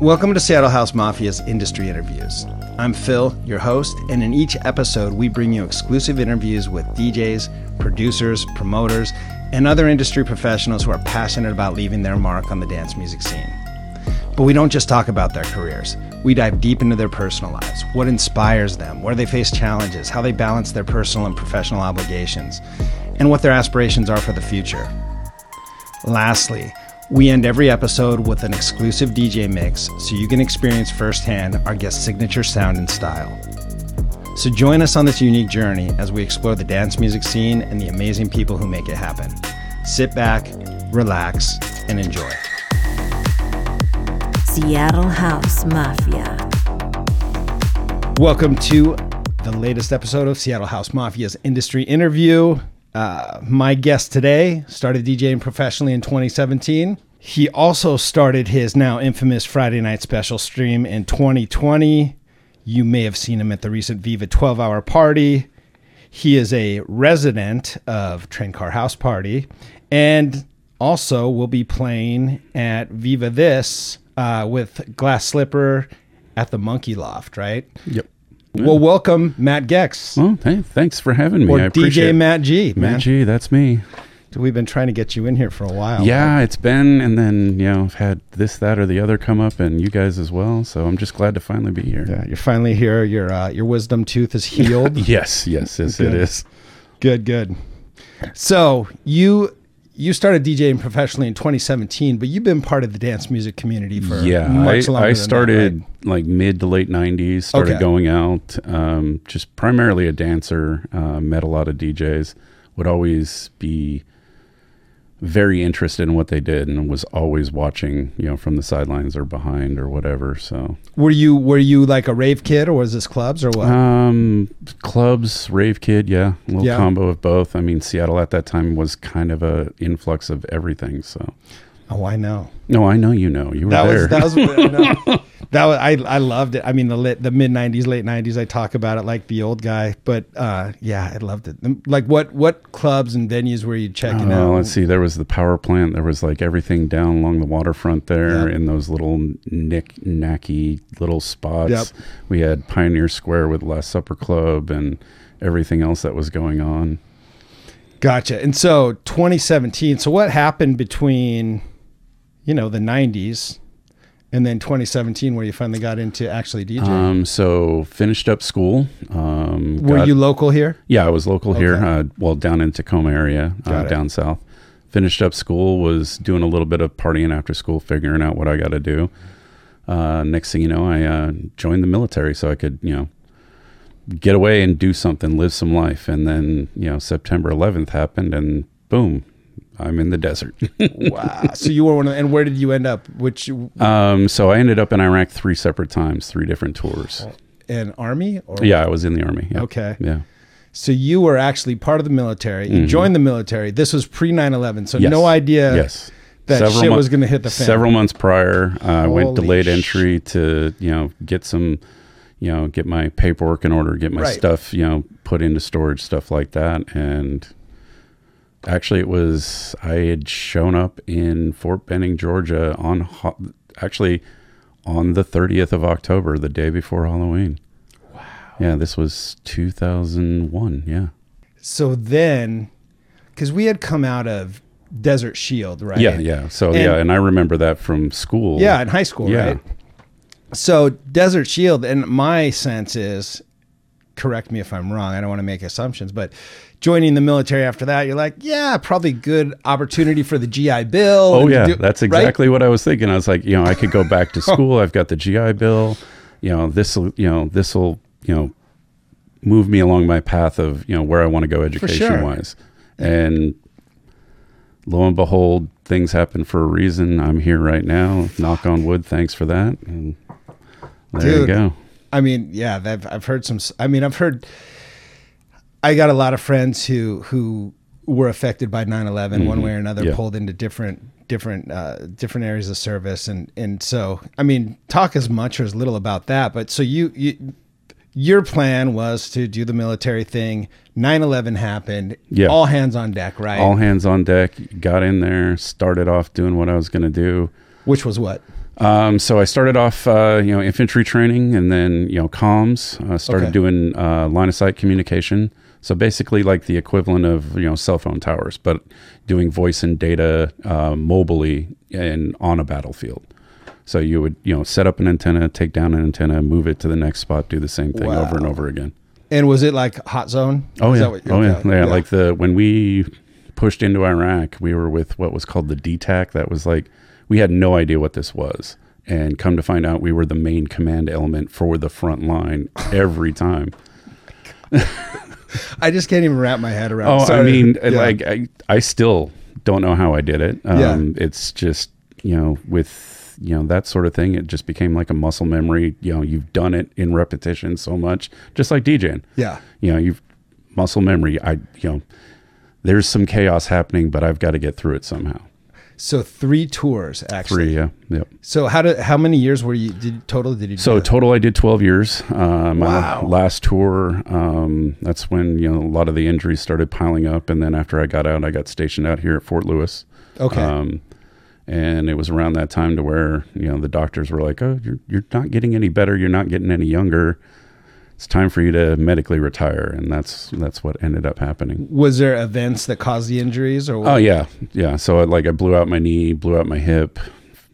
Welcome to Seattle House Mafia's Industry Interviews. I'm Phil, your host, and in each episode, we bring you exclusive interviews with DJs, producers, promoters, and other industry professionals who are passionate about leaving their mark on the dance music scene. But we don't just talk about their careers. We dive deep into their personal lives, what inspires them, where they face challenges, how they balance their personal and professional obligations, and what their aspirations are for the future. Lastly, we end every episode with an exclusive DJ mix so you can experience firsthand our guest's signature sound and style. So join us on this unique journey as we explore the dance music scene and the amazing people who make it happen. Sit back, relax, and enjoy. Seattle House Mafia. Welcome to the latest episode of Seattle House Mafia's industry interview. Uh, my guest today started DJing professionally in 2017. He also started his now infamous Friday night special stream in 2020. You may have seen him at the recent Viva 12 hour party. He is a resident of Train Car House Party and also will be playing at Viva This uh, with Glass Slipper at the Monkey Loft, right? Yep. Well, welcome, Matt Geoks. Well, hey, thanks for having me. or I DJ. Matt G. Man, Matt G, that's me. we've been trying to get you in here for a while. Yeah, it's been, and then you know, I've had this, that, or the other come up, and you guys as well. So I'm just glad to finally be here. Yeah, you're finally here. Your uh, your wisdom tooth is healed. Yes, yes, yes, it Good. is. good, good. So you you started DJing professionally in 2017, but you've been part of the dance music community for Yeah, much I, longer. I than that, started right? like mid to late '90s. Started Okay. going out, um, just primarily a dancer. Uh, met a lot of DJs. Would always be very interested in what they did, and was always watching, you know, from the sidelines or behind or whatever. So Were you were you like a rave kid, or was this clubs, or what? Um, clubs, rave kid, yeah, a little Yeah. combo of both. I mean, Seattle at that time was kind of a influx of everything. So, oh, I know. no, I know you know you were That there. was that was no, that was I I loved it. I mean the lit, the mid '90s, late '90s. I talk about it like the old guy, but uh, yeah, I loved it. Like what what clubs and venues were you checking Oh, out? let's see. There was the power plant. There was like everything down along the waterfront there Yep. in those little nick knacky little spots. Yep. We had Pioneer Square with Last Supper Club and everything else that was going on. Gotcha. And so 2017. So what happened between, you know, the 90s and then 2017 where you finally got into actually DJing? Um, so finished up school. Um, Were got- you local here? Yeah, I was local here. Uh, well, down in Tacoma area, uh, down south. Finished up school. Was doing a little bit of partying after school, figuring out what I got to do. Uh, next thing you know, I uh, joined the military so I could, you know, get away and do something, live some life. And then, you know, September 11th happened, and boom, I'm in the desert. wow. So you were one of, and where did you end up? Which, um, so I ended up in Iraq three separate times, three different tours. an army? Or, Yeah, I was in the army. Yep. Okay. Yeah. So you were actually part of the military. You joined the military. This was pre 9 11. So Mm-hmm. Yes. no idea yes. that shit mon- was going to hit the fan. Several months prior, uh, I went delayed entry to you know get some, you know, get my paperwork in order, get my Right. stuff you know put into storage, stuff like that. And actually, it was I had shown up in Fort Benning, Georgia on ho- actually on the 30th of October, the day before Halloween. Wow. Yeah, this was 2001. Yeah. So then, because we had come out of Desert Shield, right? Yeah, yeah. So And- yeah, and I remember that from school. Yeah, in high school, Yeah. right? So Desert Shield, and my sense is, correct me if I'm wrong. I don't want to make assumptions, but joining the military after that, you're like, yeah, probably good opportunity for the GI Bill. Oh yeah, do- that's right? exactly what I was thinking. I was like, you know, I could go back to oh. school. I've got the GI Bill. You know, this will, you know, this will, you know, move me along my path of you know where I want to go education wise. And lo and behold, things happen for a reason. I'm here right now. Knock on wood. Thanks for that. And there Dude. you go. I mean, yeah, I've, I've heard some. I mean, I've heard. I got a lot of friends who who were affected by 9/11 one way or another, Mm-hmm. Yeah. pulled into different different uh, different areas of service, and and so I mean, talk as much or as little about that. But so you you. Your plan was to do the military thing. 9/11 happened. Yeah. All hands on deck, right? All hands on deck. Got in there. Started off doing what I was going to do. Which was what? Um, so I started off, uh, you know, infantry training, and then you know, comms. Uh, started Okay. doing uh, line of sight communication. So basically, like the equivalent of you know cell phone towers, but doing voice and data uh, mobilely and on a battlefield. So you would you know set up an antenna, take down an antenna, move it to the next spot, do the same thing over and over again. And was it like hot zone? Oh Is yeah, that what- oh yeah. okay. yeah, Like the when we pushed into Iraq, we were with what was called the DTAC. That was like we had no idea what this was, and come to find out, we were the main command element for the front line every time. I just can't even wrap my head around. Oh, I mean, Yeah. like I, I still don't know how I did it. Um, Yeah. It's just you know with you know that sort of thing. It just became like a muscle memory. You know, you've done it in repetition so much, just like DJing. yeah. you know, you've muscle memory. I, you know, there's some chaos happening, but I've got to get through it somehow. So three tours actually. Three, yeah, yep. So how did how many years were you did total did you do So that? total, I did 12 years. Uh, my Wow. last tour, um, that's when you know a lot of the injuries started piling up, and then after I got out, I got stationed out here at Fort Lewis. Okay. Um, and it was around that time to where you know the doctors were like, "Oh, you're you're not getting any better. You're not getting any younger. It's time for you to medically retire." And that's that's what ended up happening. was there events that caused the injuries or Oh yeah, yeah. So I, like I blew out my knee, blew out my hip,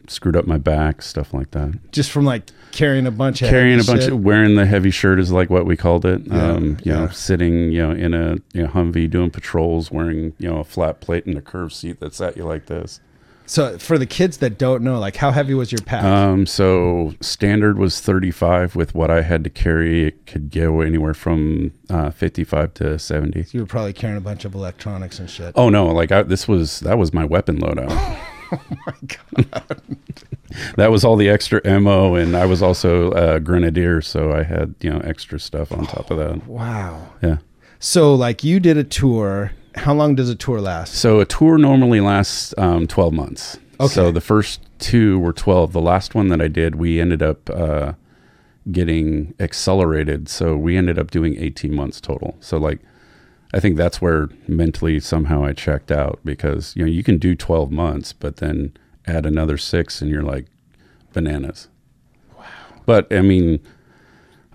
screwed up my back, stuff like that. just from like carrying a bunch of Carrying a bunch shit? of wearing the heavy shirt is like what we called it. Yeah, um, you yeah. know, sitting you know in a you know, Humvee doing patrols, wearing you know a flat plate and a curved seat that's at you like this. So for the kids that don't know, like how heavy was your pack? Um, so standard was 35 with what I had to carry. It could go anywhere from uh, 55 to 70. you were probably carrying a bunch of electronics and shit. Oh no, like I, this was that was my weapon loadout. Oh my god. that was all the extra ammo, and I was also a grenadier, so I had you know extra stuff on top of that. Wow. Yeah. So like you did a tour. How long does a tour last? So a tour normally lasts um, 12 months. Okay. So the first two were 12. The last one that I did, we ended up uh, getting accelerated. So we ended up doing 18 months total. So like, I think that's where mentally somehow I checked out because you know you can do 12 months, but then add another six, and you're like bananas. Wow. But I mean,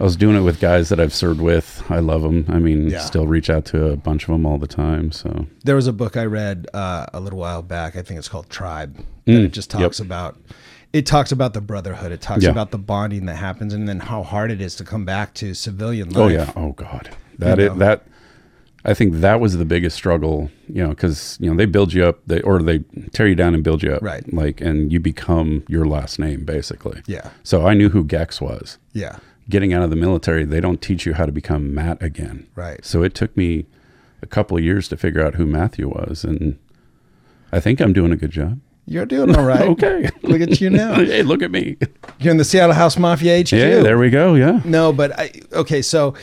I was doing it with guys that I've served with. I love them. I mean, Yeah. still reach out to a bunch of them all the time. So There was a book I read uh, a little while back. I think it's called Tribe. Mm, it just talks about it talks about the brotherhood. It talks Yeah. about the bonding that happens, and then how hard it is to come back to civilian life. Oh yeah. Oh god. That You it, know? that I think that was the biggest struggle, you know, because you know they build you up, they or they tear you down and build you up, Right. Like, and you become your last name basically. Yeah. So I knew who Geoks was. Yeah. Getting out of the military, they don't teach you how to become Matt again. Right. So it took me a couple of years to figure out who Matthew was, and I think I'm doing a good job. You're doing all right. Okay. Look at you now. hey, look at me. You're in the Seattle House Mafia HQ. Yeah, there we go. Yeah. No, but I okay. So,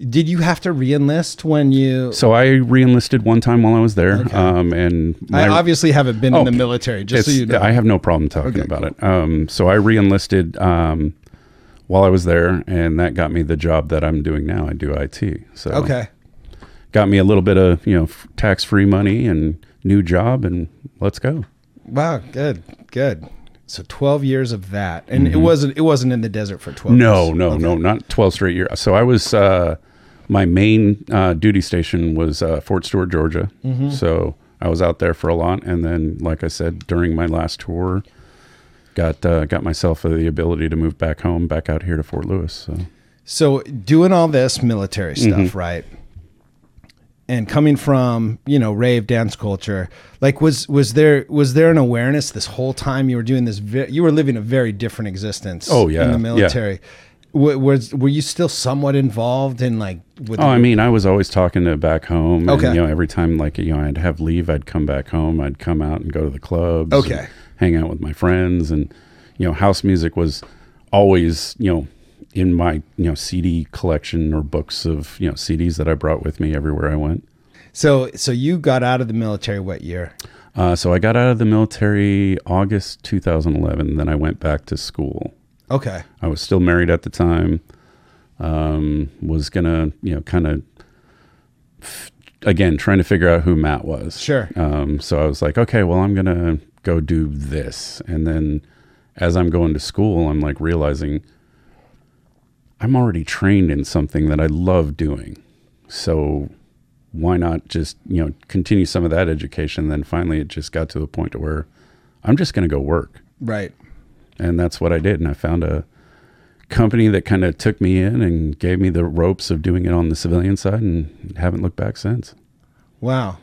did you have to reenlist when you? So I reenlisted one time while I was there, um, and I obviously haven't been Oh, in the military, just so you know. I have no problem talking Okay, about it. Um, so I re-enlisted um, while I was there, and that got me the job that I'm doing now. I do IT. So okay. got me a little bit of you know f- tax-free money and new job, and let's go. Wow. Good. Good. So 12 years of that, and it wasn't. It wasn't in the desert for 12. Mm-hmm. No, years. no, Okay. no, not 12 straight years. So I was uh, my main uh, duty station was uh, Fort Stewart, Georgia. Mm-hmm. So I was out there for a lot, and then, like I said, during my last tour, got uh, got myself the ability to move back home, back out here to Fort Lewis. So. So doing all this military stuff, Mm-hmm. right? And coming from you know rave dance culture, like was was there was there an awareness this whole time you were doing this? Ve- you were living a very different existence. Oh, yeah, in the yeah. military. W- was were you still somewhat involved in like with? Oh, I mean, I was always talking to back home. Okay. And, you know, every time like you know I'd have leave, I'd come back home. I'd come out and go to the clubs. and Okay. Hang out with my friends, and you know, house music was always you know in my you know CD collection or books of you know CDs that I brought with me everywhere I went. so so you got out of the military what year? Uh, so I got out of the military August 2011. Then I went back to school. Okay. I was still married at the time. Um, was gonna, you know, kind of f- again trying to figure out who Matt was. Sure. Um, so I was like, okay, well, I'm gonna go do this, and then as I'm going to school, I'm like realizing I'm already trained in something that I love doing. So why not just, you know, continue some of that education? And Then finally it just got to the point to where I'm just going to go work. Right. And that's what I did. And I found a company that kind of took me in and gave me the ropes of doing it on the civilian side and haven't looked back since. Wow.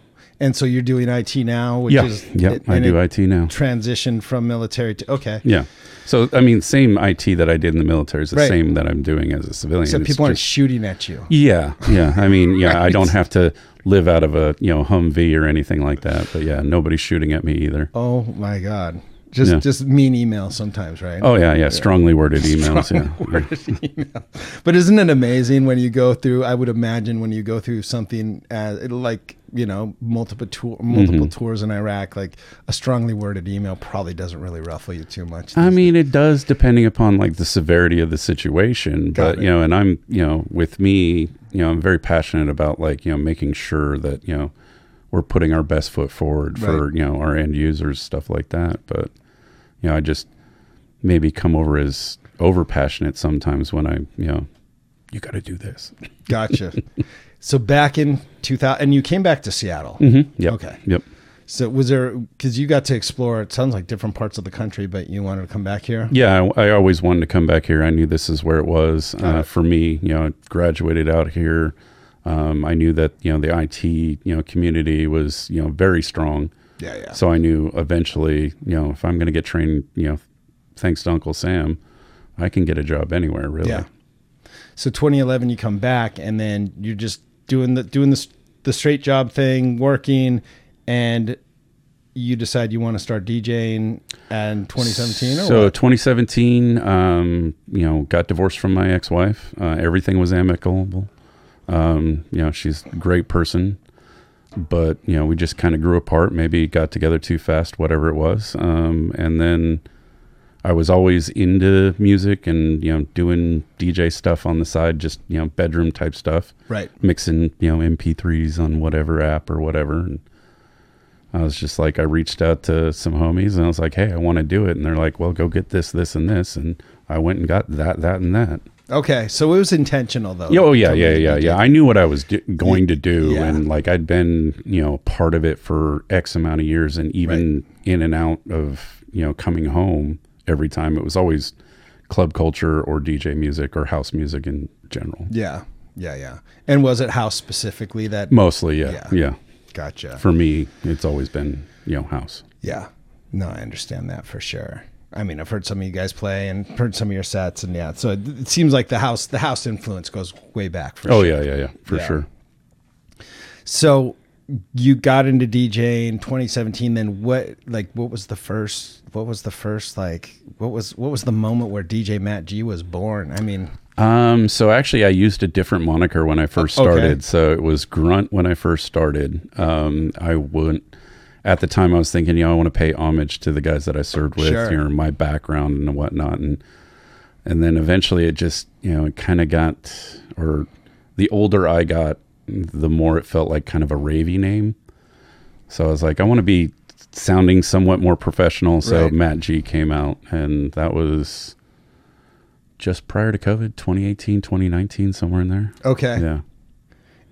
And so you're doing IT now, which yeah. is yeah, I do IT now. Transition from military to okay. Yeah. So I mean, same IT that I did in the military is the Right. same that I'm doing as a civilian. So It's people aren't shooting at you. Yeah, yeah. I mean, yeah, I don't have to live out of a you know Humvee or anything like that. But yeah, nobody's shooting at me either. Oh my God. Just Yeah. just mean emails sometimes, right? Oh yeah, yeah. Strongly worded emails. yeah. But isn't it amazing when you go through? I would imagine when you go through something uh, like you know multiple tour, multiple Mm-hmm. tours in Iraq, like a strongly worded email probably doesn't really ruffle you too much. I mean, it does depending upon like the severity of the situation. Got But it. you know, and I'm you know with me, you know, I'm very passionate about like you know making sure that you know we're putting our best foot forward for Right. you know our end users, stuff like that. But you know, I just maybe come over as over passionate sometimes when I you know you got to do this. gotcha. so back in 2000, and you came back to Seattle. Mm-hmm. Yep. Okay. Yep. So was there because you got to explore? It sounds like different parts of the country, but you wanted to come back here. Yeah, I, I always wanted to come back here. I knew this is where it was uh, for me. You know, graduated out here. Um, I knew that you know the IT you know community was you know very strong. Yeah, yeah. So I knew eventually, you know, if I'm going to get trained, you know, thanks to Uncle Sam, I can get a job anywhere, really. Yeah. So 2011, you come back, and then you're just doing the doing the the straight job thing, working, and you decide you want to start DJing and 2017. Or So what? 2017, um, you know, got divorced from my ex-wife. Uh, everything was amicable. Um, you know, she's a great person, but you know, we just kind of grew apart. Maybe got together too fast, whatever it was. Um, and then I was always into music and you know doing DJ stuff on the side, just you know bedroom type stuff. right. mixing you know mp3s on whatever app or whatever and i was just like i reached out to some homies and i was like hey i want to do it and they're like well go get this this and this and i went and got that that and that Okay, so it was intentional though. Yeah, oh yeah yeah yeah yeah i knew what i was do- going to do Yeah. and like i'd been you know part of it for x amount of years and even in and out of you know coming home every time it was always club culture or dj music or house music in general Yeah, yeah, yeah. And was it house specifically that? mostly yeah Yeah. yeah Gotcha. for me, it's always been you know house. Yeah. No, I understand that for sure. I mean, I've heard some of you guys play and heard some of your sets, and yeah, so it, it seems like the house the house influence goes way back. For Oh sure. yeah, yeah, yeah, for Yeah. sure. So you got into DJ in 2017. Then what? Like, what was the first? What was the first? Like, what was what was the moment where DJ Matt G was born? I mean, Um, so actually, I used a different moniker when I first Okay. started. So it was Grunt when I first started. Um, I wouldn't. At the time, I was thinking, you know, I want to pay homage to the guys that I served with, Sure. you know, my background and whatnot, and and then eventually, it just, you know, it kind of got, or the older I got, the more it felt like kind of a ravey name. So I was like, I want to be sounding somewhat more professional. So Right. Matt G came out, and that was just prior to COVID, 2018, 2019, somewhere in there. okay. Yeah.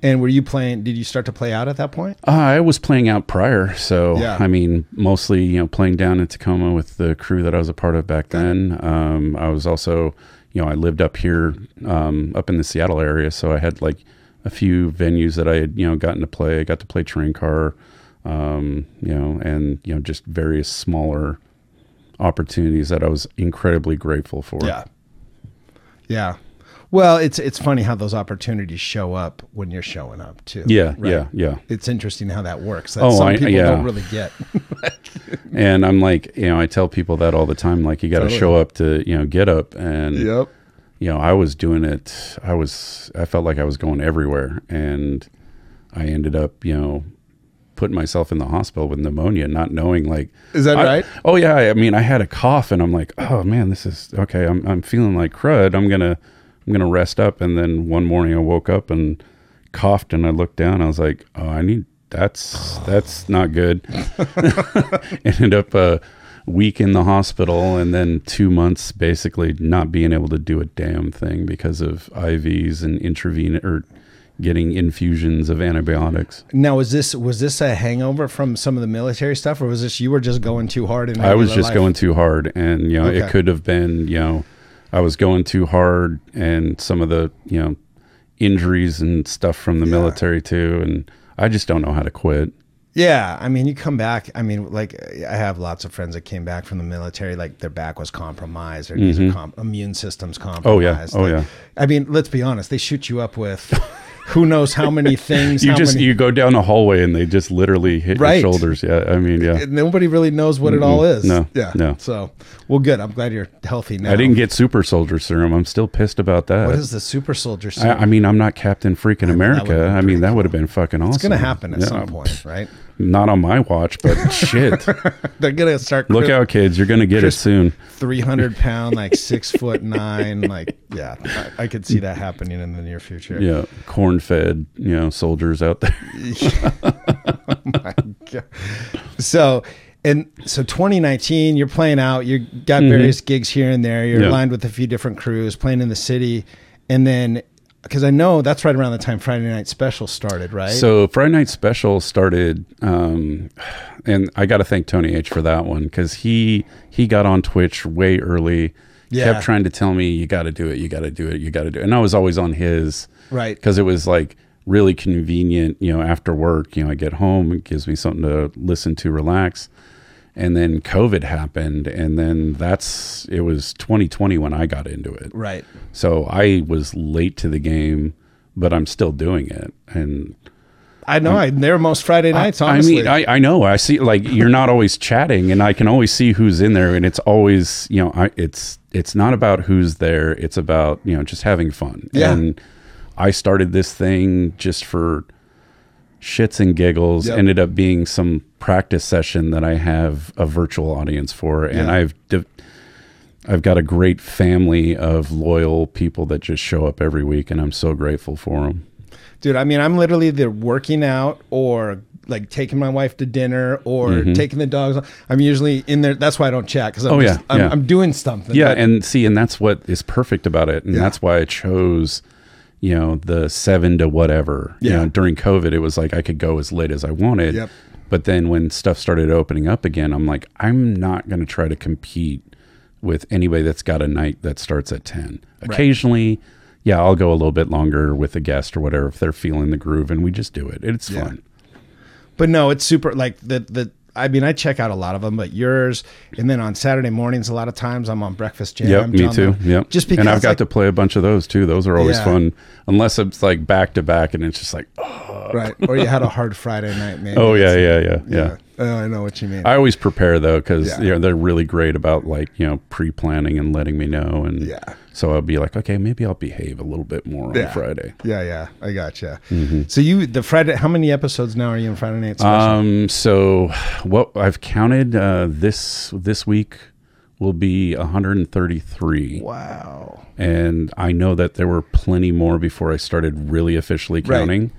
And were you playing? Did you start to play out at that point? Uh, I was playing out prior. So, Yeah. I mean, mostly, you know, playing down in Tacoma with the crew that I was a part of back then. Um, I was also, you know, I lived up here, um, up in the Seattle area. So I had like a few venues that I had, you know, gotten to play. I got to play Train Car, um, you know, and, you know, just various smaller opportunities that I was incredibly grateful for. Yeah. Yeah. Well, it's it's funny how those opportunities show up when you're showing up too. Yeah. right? Yeah. Yeah. It's interesting how that works. That Oh, some I- people yeah. don't really get. And I'm like, you know, I tell people that all the time. Like, you got to Totally. show up to, you know, get up. And, Yep. you know, I was doing it. I was, I felt like I was going everywhere. And I ended up, you know, putting myself in the hospital with pneumonia, not knowing like, Is that I- right? Oh yeah. I mean, I had a cough and I'm like, oh man, this is okay. I'm, I'm feeling like crud. I'm going to, I'm going to rest up. And then one morning I woke up and coughed and I looked down. I was like, oh, I need, that's, that's not good. ended up, uh, a week in the hospital and then two months basically not being able to do a damn thing because of IVs and intravenous or getting infusions of antibiotics. Now, was this was this a hangover from some of the military stuff, or was this you were just going too hard? In I was just life? going too hard, and you know, Okay. it could have been, you know, I was going too hard, and some of the, you know, injuries and stuff from the Yeah. military too, and I just don't know how to quit. Yeah, I mean, you come back. I mean, like I have lots of friends that came back from the military, like their back was compromised, their are com- immune systems Mm-hmm. Oh, yeah. compromised. Oh, Like, yeah. I mean, let's be honest. They shoot you up with who knows how many things. You how just many, you go down a hallway and they just literally hit Right. your shoulders. Yeah, I mean, yeah. nobody really knows what it all is. No, yeah, no. So, well, good. I'm glad you're healthy now. I didn't get super soldier serum. I'm still pissed about that. What is the super soldier? Serum? I mean, I'm not Captain Freaking America. been I mean, that would have been fucking awesome. it's gonna happen at Yeah. some point, right? Not on my watch, but shit. They're gonna start. Look out, kids! You're gonna get it soon. 300 pound, like six foot nine. Like, yeah, I, I could see that happening in the near future. Yeah, corn-fed, you know, soldiers out there. oh my God. So, and so 2019, you're playing out. You got Mm-hmm. various gigs here and there. You're Yeah. aligned with a few different crews, playing in the city, and then because I know that's right around the time Friday Night Special started, right? So Friday Night Special started, um, and I got to thank Tony H for that one because he he got on Twitch way early. Yeah. Kept trying to tell me you got to do it, you got to do it, you got to do it, and I was always on his right. because it was like really convenient. You know, after work, you know, I get home, it gives me something to listen to, relax. And then COVID happened, and then that's it was 2020 when I got into it. Right. So I was late to the game, but I'm still doing it. And I know. I, they're most Friday nights, honestly. I mean, I, I know. I see like you're not always chatting, and I can always see who's in there, and it's always you know, I, it's it's not about who's there. It's about you know just having fun. Yeah. And I started this thing just for shits and giggles. Yep. Ended up being some practice session that I have a virtual audience for, and Yeah. I've. De- I've got a great family of loyal people that just show up every week, and I'm so grateful for them. Dude, I mean, I'm literally either working out or like taking my wife to dinner or taking the dogs. I'm usually in there. That's why I don't chat because I'm, Mm-hmm. Oh, just- yeah, I'm, yeah. I'm doing something. Yeah, and see, and that's what is perfect about it, and Yeah. that's why I chose, you know, the seven to whatever. You Yeah. know, during COVID, it was like I could go as late as I wanted. Yep. But then when stuff started opening up again, I'm like, I'm not going to try to compete with anybody that's got a night that starts at ten. Occasionally, yeah, I'll go a little bit longer with a guest or whatever if they're feeling the groove, and we just do it. It's Yeah. fun. But no, it's super like the the. I mean, I check out a lot of them, but yours, and then on Saturday mornings, a lot of times I'm on Breakfast Jam. Yep, me too. Yep. Just because, and I've got like, to play a bunch of those too. Those are always Yeah. fun, unless it's like back to back, and it's just like, oh, right, or you had a hard Friday night, maybe. oh yeah, It's- yeah, yeah, yeah. Oh, I know what you mean. I always prepare though, because Yeah. you know they're really great about like you know pre-planning and letting me know, and Yeah. So I'll be like, okay, maybe I'll behave a little bit more Yeah. on Friday. yeah, yeah, I gotcha. Mm-hmm. So you, the Friday, how many episodes now are you in Friday Night Special? Um, so what I've counted uh, this this week will be 133. wow. and I know that there were plenty more before I started really officially Right. counting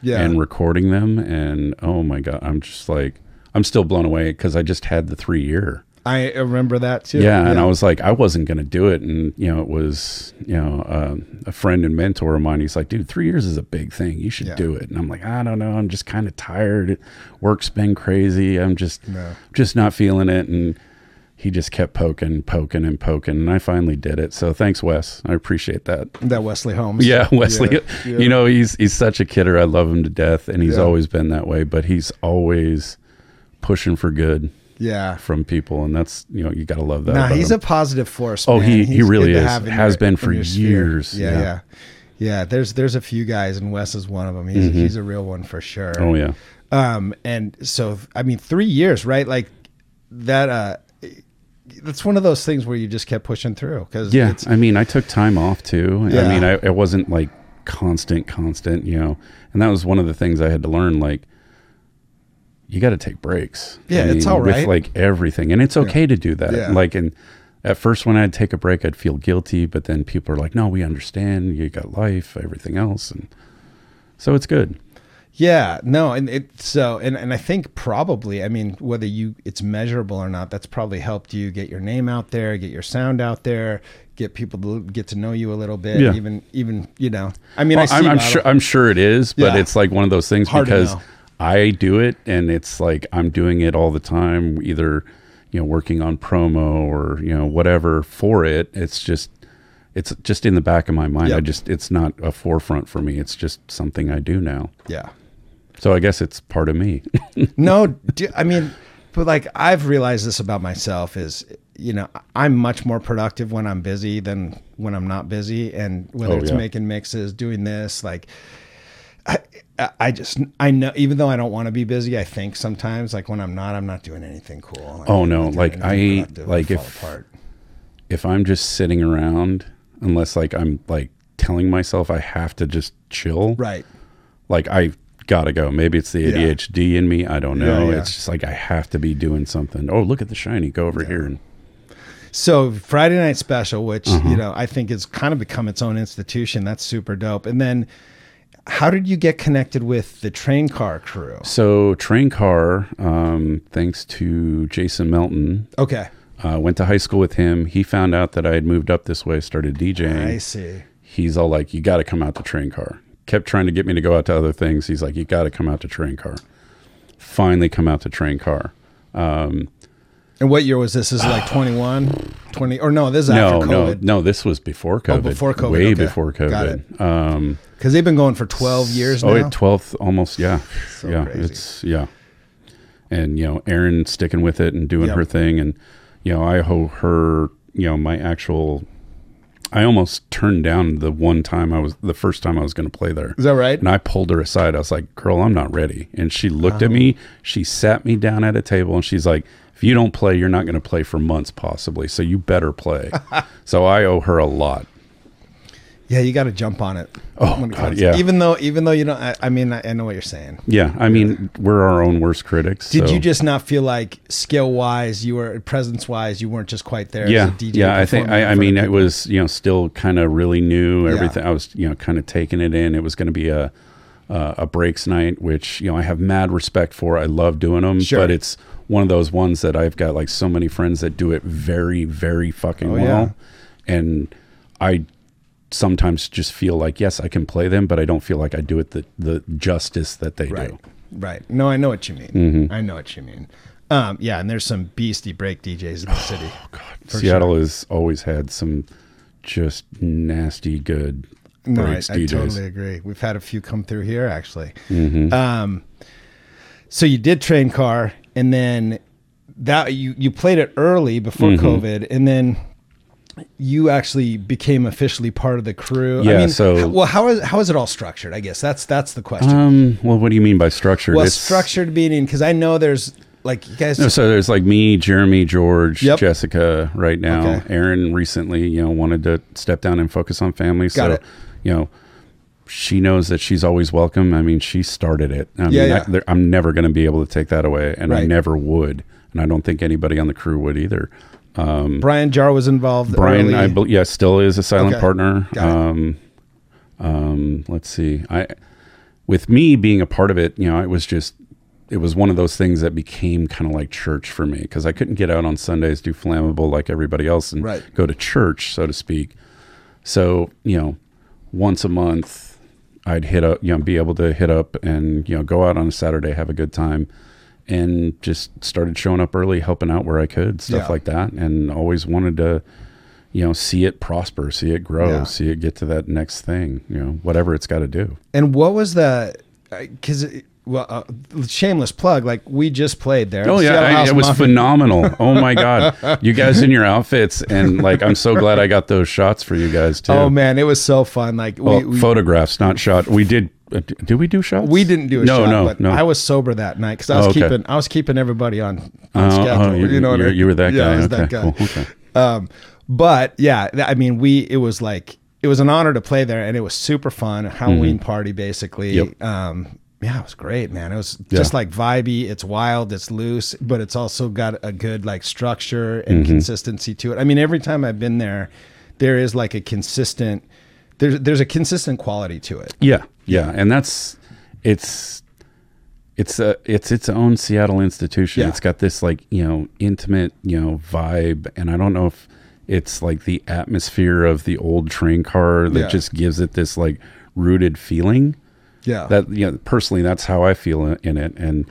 Yeah. and recording them. And oh my god, I'm just like I'm still blown away because I just had the three year. I remember that too. Yeah, and I was like, I wasn't gonna do it, and you know, it was you know um, a friend and mentor of mine. He's like, dude, three years is a big thing. You should Yeah. do it. And I'm like, I don't know. I'm just kind of tired. Work's been crazy. I'm just No. just not feeling it. And he just kept poking, poking, and poking, and I finally did it. So thanks, Wes. I appreciate that. that Wesley Holmes. Yeah, Wesley. Yeah, yeah. You know, he's he's such a kidder. I love him to death, and he's Yeah. always been that way. But he's always pushing for good yeah. from people, and that's you know you got to love that. Nah, he's him. a positive force. Oh, man. he- he really is. Has your- been for years. Yeah, Yeah. yeah, yeah. There's there's a few guys, and Wes is one of them. He's he's a real one for sure. oh yeah. Um, and so I mean, three years, right? Like that. Uh, that's one of those things where you just kept pushing through because Yeah, it's I mean, I took time off too. Yeah. I mean, I it wasn't like constant, constant, you know. And that was one of the things I had to learn. Like, you got to take breaks. Yeah, I it's all right. with like everything, and it's okay to do that. Yeah. Like, and at first when I'd take a break, I'd feel guilty, but then people are like, "No, we understand. You got life, everything else," and so it's good. Yeah, no, and it so and, and I think probably I mean whether you it's measurable or not, that's probably helped you get your name out there, get your sound out there, get people to get to know you a little bit. Yeah. Even even you know, I mean, I Well, see I'm, I'm Battle- sure I'm sure it is, but Yeah. it's like one of those things Hard because. I do it and it's like I'm doing it all the time, either you know working on promo or you know whatever for it. It's just it's just in the back of my mind. I just it's not a forefront for me. It's just something I do now. yeah. So I guess it's part of me. No, do, I mean, but like I've realized this about myself is, you know, I'm much more productive when I'm busy than when I'm not busy, and whether Oh, it's yeah. making mixes, doing this, like. I, I- just I know even though I don't want to be busy, I think sometimes like when I'm not, I'm not doing anything cool. Like, Oh, no, like, I- like, if- apart. if I'm just sitting around, unless like I'm like telling myself I have to just chill, right, like I gotta go. Maybe it's the Yeah. ADHD in me. I don't know. Yeah, yeah. It's just like I have to be doing something. Oh, look at the shiny. Go over here and So Friday night special, which Uh-huh. you know I think has kind of become its own institution. That's super dope. And then, how did you get connected with the train car crew? so train car. Um, thanks to Jason Melton, Okay, uh, went to high school with him. He found out that I had moved up this way, started DJing. I see. He's all like, "You got to come out to train car." Kept trying to get me to go out to other things. He's like, "You got to come out to train car." Finally, come out to train car. Um, And what year was this? This is like 21, 20, or no, this is no, after no, COVID. no. This was before COVID. Oh, before COVID, Way okay. before COVID. Um, Because they've been going for 12 years now. oh, now. twelfth, almost. Yeah, So yeah. crazy. It's yeah. And you know, Erin sticking with it and doing Yep. her thing, and you know, I owe her. You know, my actual. I almost turned down the one time I was the first time I was going to play there. Is that right? And I pulled her aside. I was like, "Girl, I'm not ready." And she looked at Oh. me. She sat me down at a table, and she's like, "If you don't play, you're not going to play for months, possibly. So you better play." so I owe her a lot. Yeah, you got to jump on it. Oh, when it God, yeah. Even though, even though you don't, I, I mean, I, I know what you're saying. Yeah, I mean, we're our own worst critics. Did so- you just not feel like skill wise, you were presence wise, you weren't just quite there? Yeah, as a DJ yeah. I think I, I mean, it was you know still kind of really new. Yeah. Everything I was you know kind of taking it in. It was going to be a uh, a breaks night, which you know I have mad respect for. I love doing them, Sure. but it's one of those ones that I've got like so many friends that do it very, very fucking Oh, well, and I sometimes just feel like yes, I can play them, but I don't feel like I do it the the justice that they right, do. right. No, I know what you mean. Mm-hmm. I know what you mean. Um, yeah, and there's some beastie break DJs in the city. For Seattle has always had some just nasty good No, I, breaks I DJs. totally agree. We've had a few come through here actually. Mm-hmm. Um, so you did train car, and then that you you played it early before Mm-hmm. COVID, and then you actually became officially part of the crew. I Yeah, mean, so- well, how is how is it all structured? I guess that's that's the question. Um. Well, what do you mean by structured? well, It's- structured meaning because I know there's like you guys. No, so there's like me, Jeremy, George, Yep. Jessica. Right now, Okay. Aaron recently, you know, wanted to step down and focus on family. Got so, it. you know, she knows that she's always welcome. I mean, she started it. I mean, Yeah, I, yeah. there- I'm never going to be able to take that away, and I never would, and I don't think anybody on the crew would either. Brian Jar was involved. Brian, early. I bel yeah, still is a silent Okay. partner. Um, um, let's see. I, with me being a part of it, you know, it was just, it was one of those things that became kind of like church for me because I couldn't get out on Sundays, do flammable like everybody else, and Right. go to church, so to speak. So you know, once a month, I'd hit up, you know, be able to hit up and you know go out on a Saturday, have a good time, and just started showing up early, helping out where I could, stuff Yeah. like that, and always wanted to you know, see it prosper, see it grow, Yeah. see it get to that next thing, you know, whatever it's got to do. And what was that? Because well, uh, shameless plug. Like we just played there. Oh yeah, I, it was Mafia. phenomenal. Oh my god, you guys in your outfits, and like I'm so glad I got those shots for you guys too. Oh man, it was so fun. Like well, we, we photographs, not shot. We did. Uh, did we do shots? We didn't do a no, shot, no, but no. I was sober that night because I was Oh, okay. keeping I was keeping everybody on, on Oh, schedule. oh, you, you know, what I- you're- you were that yeah, guy. I was okay, that guy. cool. Okay. Um, but yeah, I mean, we it was like it was an honor to play there, and it was super fun. A Halloween party, basically. Mm-hmm. Yep. Um, yeah, it was great, man. It was just Yeah. like vibey. It's wild. It's loose, but it's also got a good like structure and Mm-hmm. consistency to it. I mean, every time I've been there, there is like a consistent. There's there's a consistent quality to it. Yeah, yeah, and that's it's it's a it's its own Seattle institution. Yeah. It's got this like you know intimate you know vibe, and I don't know if it's like the atmosphere of the old train car that Yeah. just gives it this like rooted feeling. Yeah. That you know personally, that's how I feel in, in it, and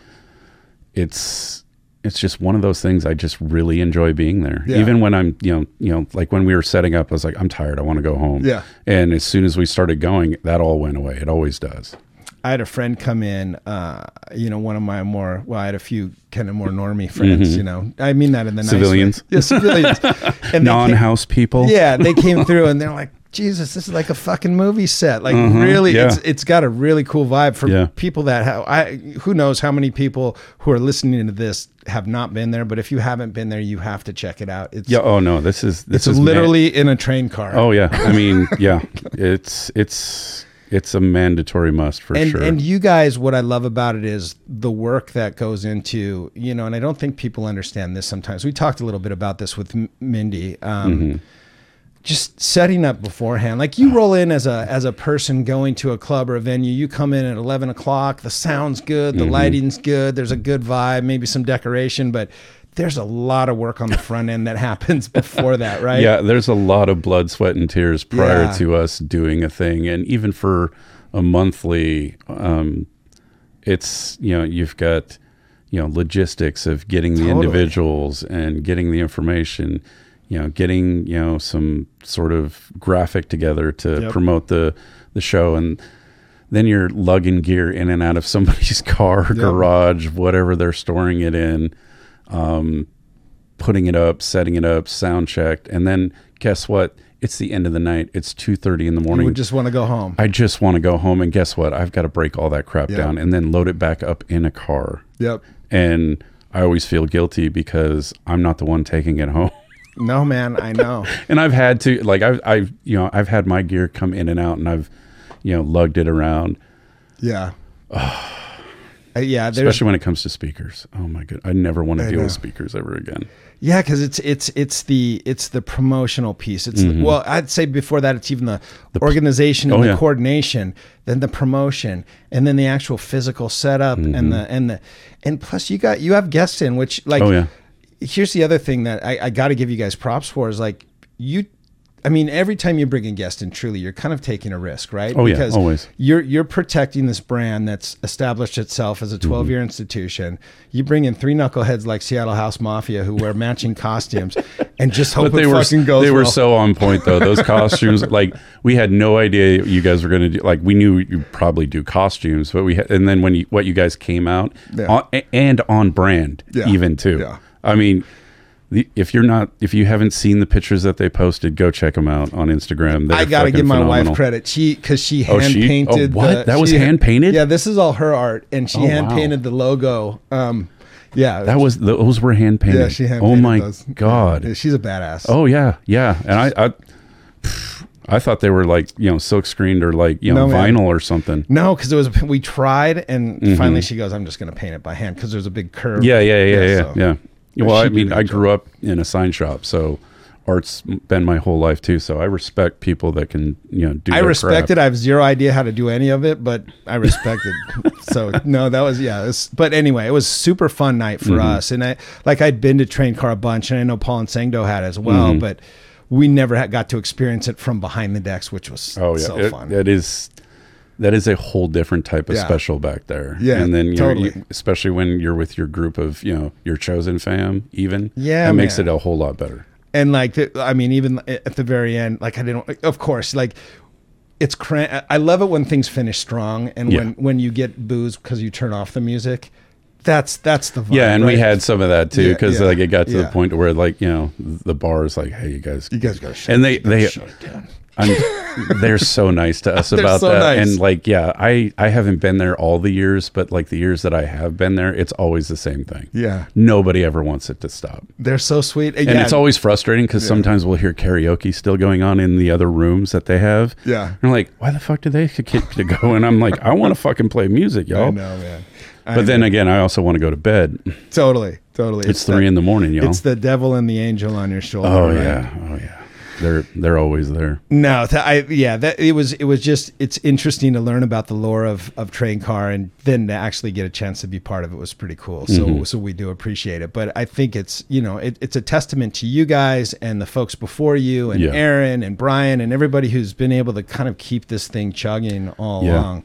it's it's just one of those things. I just really enjoy being there, Yeah. even when I'm you know you know like when we were setting up, I was like I'm tired, I want to go home. Yeah. and as soon as we started going, that all went away. It always does. I had a friend come in, uh, you know, one of my more, well, I had a few kind of more normie friends, you know, I mean that in the nice. Mm-hmm. Civilians? Yeah, civilians. And Non-house people. Yeah, they came through and they're like, Jesus, this is like a fucking movie set. Like really, Mm-hmm. yeah. it's it's got a really cool vibe for Yeah. people that have. I who knows how many people who are listening to this have not been there, but if you haven't been there, you have to check it out. It's Yeah. Oh no, this is this it's is literally in a train car. oh yeah. I mean, yeah. It's it's it's a mandatory must for and sure. and you guys what i love about it is the work that goes into you know and i don't think people understand this sometimes we talked a little bit about this with M- mindy um, Mm-hmm. Just setting up beforehand like you roll in as a as a person going to a club or a venue you come in at 11 o'clock the sound's good Mm-hmm. the lighting's good there's a good vibe maybe some decoration but there's a lot of work on the front end that happens before that right yeah, there's a lot of blood, sweat, and tears prior Yeah. to us doing a thing, and even for a monthly, um, it's you know you've got you know logistics of getting the Totally. individuals and getting the information, you know, getting you know some sort of graphic together to Yep. promote the the show and. Then you're lugging gear in and out of somebody's car, garage, whatever they're storing it in um, putting it up, setting it up, sound checked, and then guess what? It's the end of the night. It's two thirty in the morning. would just want to go home I just want to go home, and guess what? I've got to break all that crap Yeah. down and then load it back up in a car. yep And I always feel guilty because I'm not the one taking it home. No man i know and I've had to like I've I've you know I've had my gear come in and out, and I've you know lugged it around. yeah Uh, yeah Especially when it comes to speakers. Oh my god, I never want to deal know. with speakers ever again. Yeah, because it's it's it's the it's the promotional piece. It's Mm-hmm. the, well, I'd say before that, it's even the, organization and Oh, the yeah. coordination, then the promotion, and then the actual physical setup, Mm-hmm. and the and the and plus you got you have guests in, which like Oh, yeah. Here's the other thing that I, I got to give you guys props for is like you. I mean, every time you bring a guest in, truly, you're kind of taking a risk, right? Oh, yeah, always. You're you're protecting this brand that's established itself as a 12 Mm-hmm. year institution. You bring in three knuckleheads like Seattle House Mafia who wear matching costumes and just hope but they it were fucking goes they were so on point though. Those costumes, like we had no idea you guys were going to do. Like we knew you probably do costumes, but we had, and then when you what you guys came out Yeah. on, and on brand Yeah. even too. Yeah. I mean. The, if you're not, if you haven't seen the pictures that they posted, go check them out on Instagram. They're I got to give my phenomenal. wife credit. She because she Oh, hand she- painted. oh, what? the- That was she- hand-painted? Yeah, this is all her art, and she Oh, hand wow. painted the logo. Um, yeah, That was those were hand painted. yeah. She hand. Oh my those. god. Yeah, she's a badass. Oh yeah, yeah. And I, I, I thought they were like you know silk screened or like you know No, man. vinyl or something. No, because it was we tried, and finally she goes, "I'm just going to paint it by hand because there's a big curve." Mm-hmm. Yeah, yeah, yeah, yeah, so- yeah. Well, I mean, I grew up in a sign shop, so art's been my whole life too. So I respect people that can you know do. I respect craft. it. I have zero idea how to do any of it, but I respect it. so no, that was yeah. it was- but anyway, it was super fun night for Mm-hmm. us, and I like I'd been to Train Car a bunch, and I know Paul and Sangdo had as well, Mm-hmm. but we never had got to experience it from behind the decks, which was Oh yeah, so it, fun. it is. That is a whole different type of Yeah. special back there. Yeah, and then you totally. know, you, especially when you're with your group of you know your chosen fam, even Yeah, that makes man. it a whole lot better. and like the, i mean even at the very end like i didn't of course like it's cran- i love it when things finish strong and Yeah. when when you get booze because you turn off the music that's that's the vibe, Yeah, and we had some of that too because yeah, like it got to yeah. the point where like you know the bar is like, hey, you guys, you guys gotta shut and they they shut it down. I'm, they're so nice to us about so that. Nice. and like yeah i i haven't been there all the years but like the years that i have been there it's always the same thing. Yeah. Nobody ever wants it to stop. They're so sweet. And it's always frustrating because sometimes we'll hear karaoke still going on in the other rooms that they have. Yeah. and I'm like why the fuck do they keep to go? And i'm like i want to fucking play music y'all. know man. I but then know. again i also want to go to bed. Totally totally. It's three in the morning y'all. It's the devil and the angel on your shoulder oh right? yeah. Oh yeah they're they're always there. No, th- I yeah, that it was it was just it's interesting to learn about the lore of of train car and then to actually get a chance to be part of it was pretty cool. So Mm-hmm. so we do appreciate it. But I think it's you know it, it's a testament to you guys and the folks before you and Yeah. Aaron and Brian and everybody who's been able to kind of keep this thing chugging all Yeah. along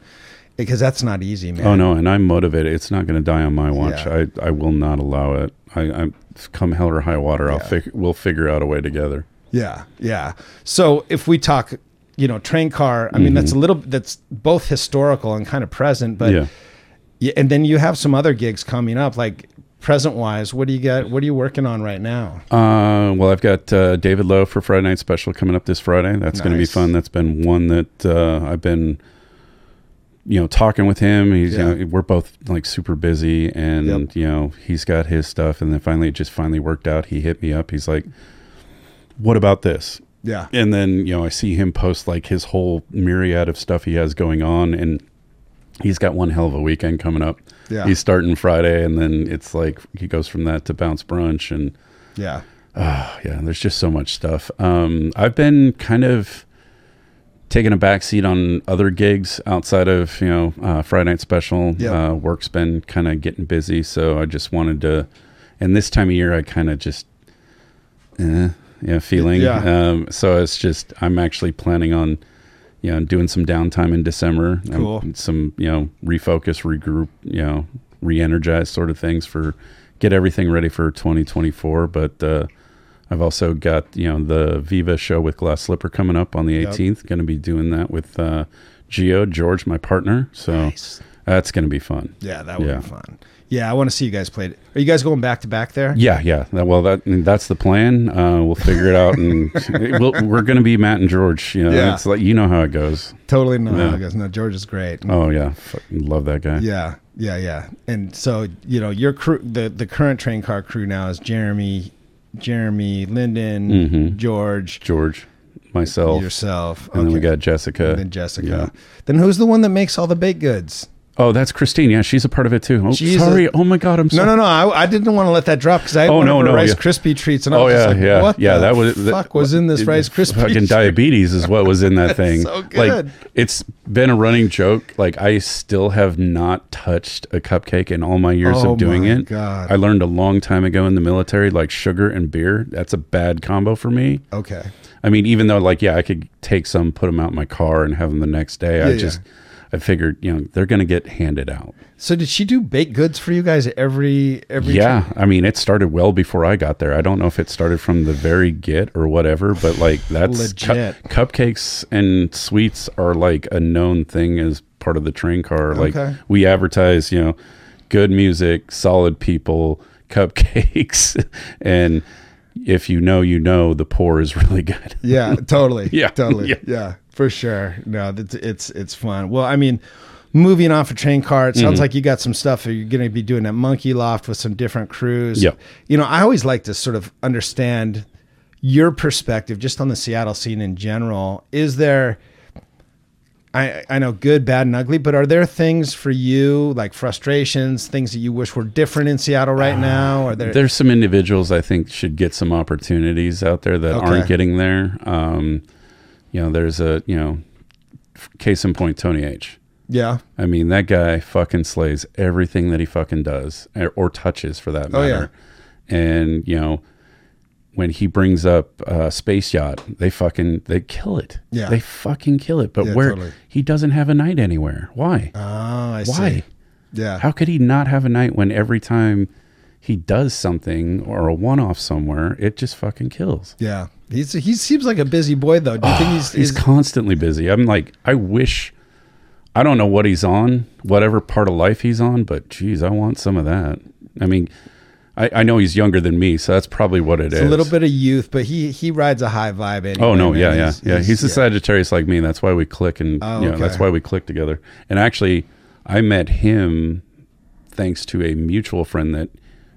because that's not easy, man. Oh no, and I'm motivated. It's not going to die on my watch. Yeah. I I will not allow it. I I'm come hell or high water. I'll Yeah. fig- we'll figure out a way together. Yeah, yeah. So if we talk, you know, train car, I mean, that's a little that's both historical and kind of present, but Mm-hmm. yeah. Yeah, and then you have some other gigs coming up, like present wise. What do you got? What are you working on right now? Uh, well, I've got uh, David Lowe for Friday Night Special coming up this Friday. That's going to be fun. That's been one that uh, I've been, you know, talking with him. He's, Yeah. you know, we're both like super busy, and Yep. you know, he's got his stuff, and then finally, it just finally worked out. He hit me up. He's like, "What about this?" Yeah, And then you know, I see him post like his whole myriad of stuff he has going on, and he's got one hell of a weekend coming up. Yeah. He's starting Friday, and then it's like he goes from that to bounce brunch and. yeah, Oh, yeah, there's just so much stuff. Um, I've been kind of taking a backseat on other gigs outside of you know uh, Friday Night Special. Yep. Uh, work's been kind of getting busy, so I just wanted to. And this time of year, I kind of just, eh, yeah, feeling. Yeah. Um, so it's just I'm actually planning on, you know, doing some downtime in December. Um, Cool. some you know refocus, regroup, you know, re-energize sort of things for get everything ready for 2024. But uh, I've also got you know the Viva show with Glass Slipper coming up on the Yep. 18th. Going to be doing that with uh, Geo George, my partner. So Nice. that's going to be fun. yeah. That would Yeah. be fun. Yeah, I want to see you guys play. it. Are you guys going back to back there? Yeah, yeah. Well, that that's the plan. Uh, we'll figure it out, and we'll, we're going to be Matt and George. You know, Yeah. it's like you know how it goes. Totally no, Yeah. I guess no. George is great. Oh yeah, Fucking love that guy. Yeah, yeah, yeah. And so you know, your crew, the the current train car crew now is Jeremy, Jeremy, Lyndon, Mhm. George, George, myself, yourself, and then we got Jessica. And then Jessica. Yeah. Then who's the one that makes all the baked goods? Oh, that's Christine. Yeah, she's a part of it too. Oh, sorry. oh my God, I'm No, sorry. no, no. I, I didn't want to let that drop because I had Oh, one no, no, Rice yeah. Krispie treats, and I Oh was yeah, like, yeah, "What yeah. the That was that- fuck was in this it- Rice Krispie?" Fucking diabetes is what was in that thing. so good. Like it's been a running joke. Like I still have not touched a cupcake in all my years Oh of doing my it. God. I learned a long time ago in the military, like sugar and beer. That's a bad combo for me. Okay. I mean, even though like yeah, I could take some, put them out in my car, and have them the next day. Yeah, I yeah. I figured you know they're gonna get handed out. So did she do baked goods for you guys every every? Yeah, I mean, it started well before I got there. I don't know if it started from the very get or whatever, but like that's cu- Legit. cupcakes and sweets are like a known thing as part of the train car. Like Okay. we advertise, you know, good music, solid people, cupcakes, and if you know, you know, the pour is really good. Yeah, totally. Yeah, totally. yeah. Yeah. For sure. No, it's it's it's fun. Well, I mean, moving off a train car, it Mm-hmm. sounds like you got some stuff that you're going to be doing at Monkey Loft with some different crews. Yep. You know, I always like to sort of understand your perspective just on the Seattle scene in general. Is there I, I know good, bad, and ugly, but are there things for you like frustrations, things that you wish were different in Seattle right now? Are there? There's some individuals I think should get some opportunities out there that Okay. aren't getting there. Um, you know, there's a you know, case in point, Tony H. yeah. I mean, that guy fucking slays everything that he fucking does or, or touches for that matter. Oh, yeah. And you know, when he brings up uh, space yacht, they fucking they kill it. Yeah. they fucking kill it. But Yeah, where totally. he doesn't have a night anywhere? Why? Oh, I Why? see. Yeah. How could he not have a night when every time he does something or a one-off somewhere, it just fucking kills? Yeah, he's he seems like a busy boy though. Do you think ah, he's, He's he's constantly busy. I'm like, I wish. I don't know what he's on, whatever part of life he's on, but geez, I want some of that. I mean, I, I know he's younger than me, so that's probably what it is. a little bit of youth, but he he rides a high vibe. Anyway, Oh no, yeah, yeah, yeah. He's a yeah. Sagittarius like me. and That's why we click, and Oh, you know, that's why we click together. And actually, I met him thanks to a mutual friend that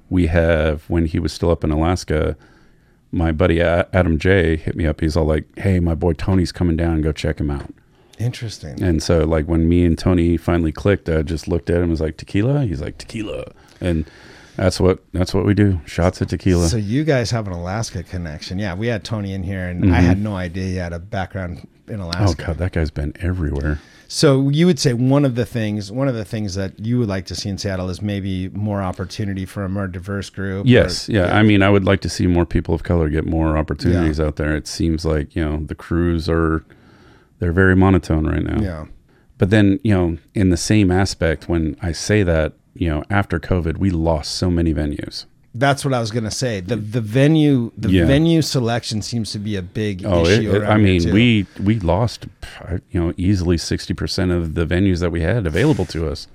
we have when he was still up in Alaska. My buddy Adam J hit me up. He's all like, "Hey, my boy Tony's coming down. Go check him out." Interesting. And so, like when me and Tony finally clicked, I just looked at him. and Was like tequila. He's like tequila, and That's what that's what we do. Shots of tequila. So you guys have an Alaska connection. Yeah, we had Tony in here, and Mm-hmm. I had no idea he had a background in Alaska. oh god, that guy's been everywhere. So you would say one of the things, one of the things that you would like to see in Seattle is maybe more opportunity for a more diverse group. or- Yes, yeah. I mean, I would like to see more people of color get more opportunities out there. It seems like you know the crews are they're very monotone right now. yeah, But then you know, in the same aspect, when I say that, you know, after COVID, we lost so many venues. that's what I was gonna say. the The venue, the Yeah. venue selection seems to be a big Oh, issue. it- around I mean, we we lost, you know, easily sixty percent of the venues that we had available to us,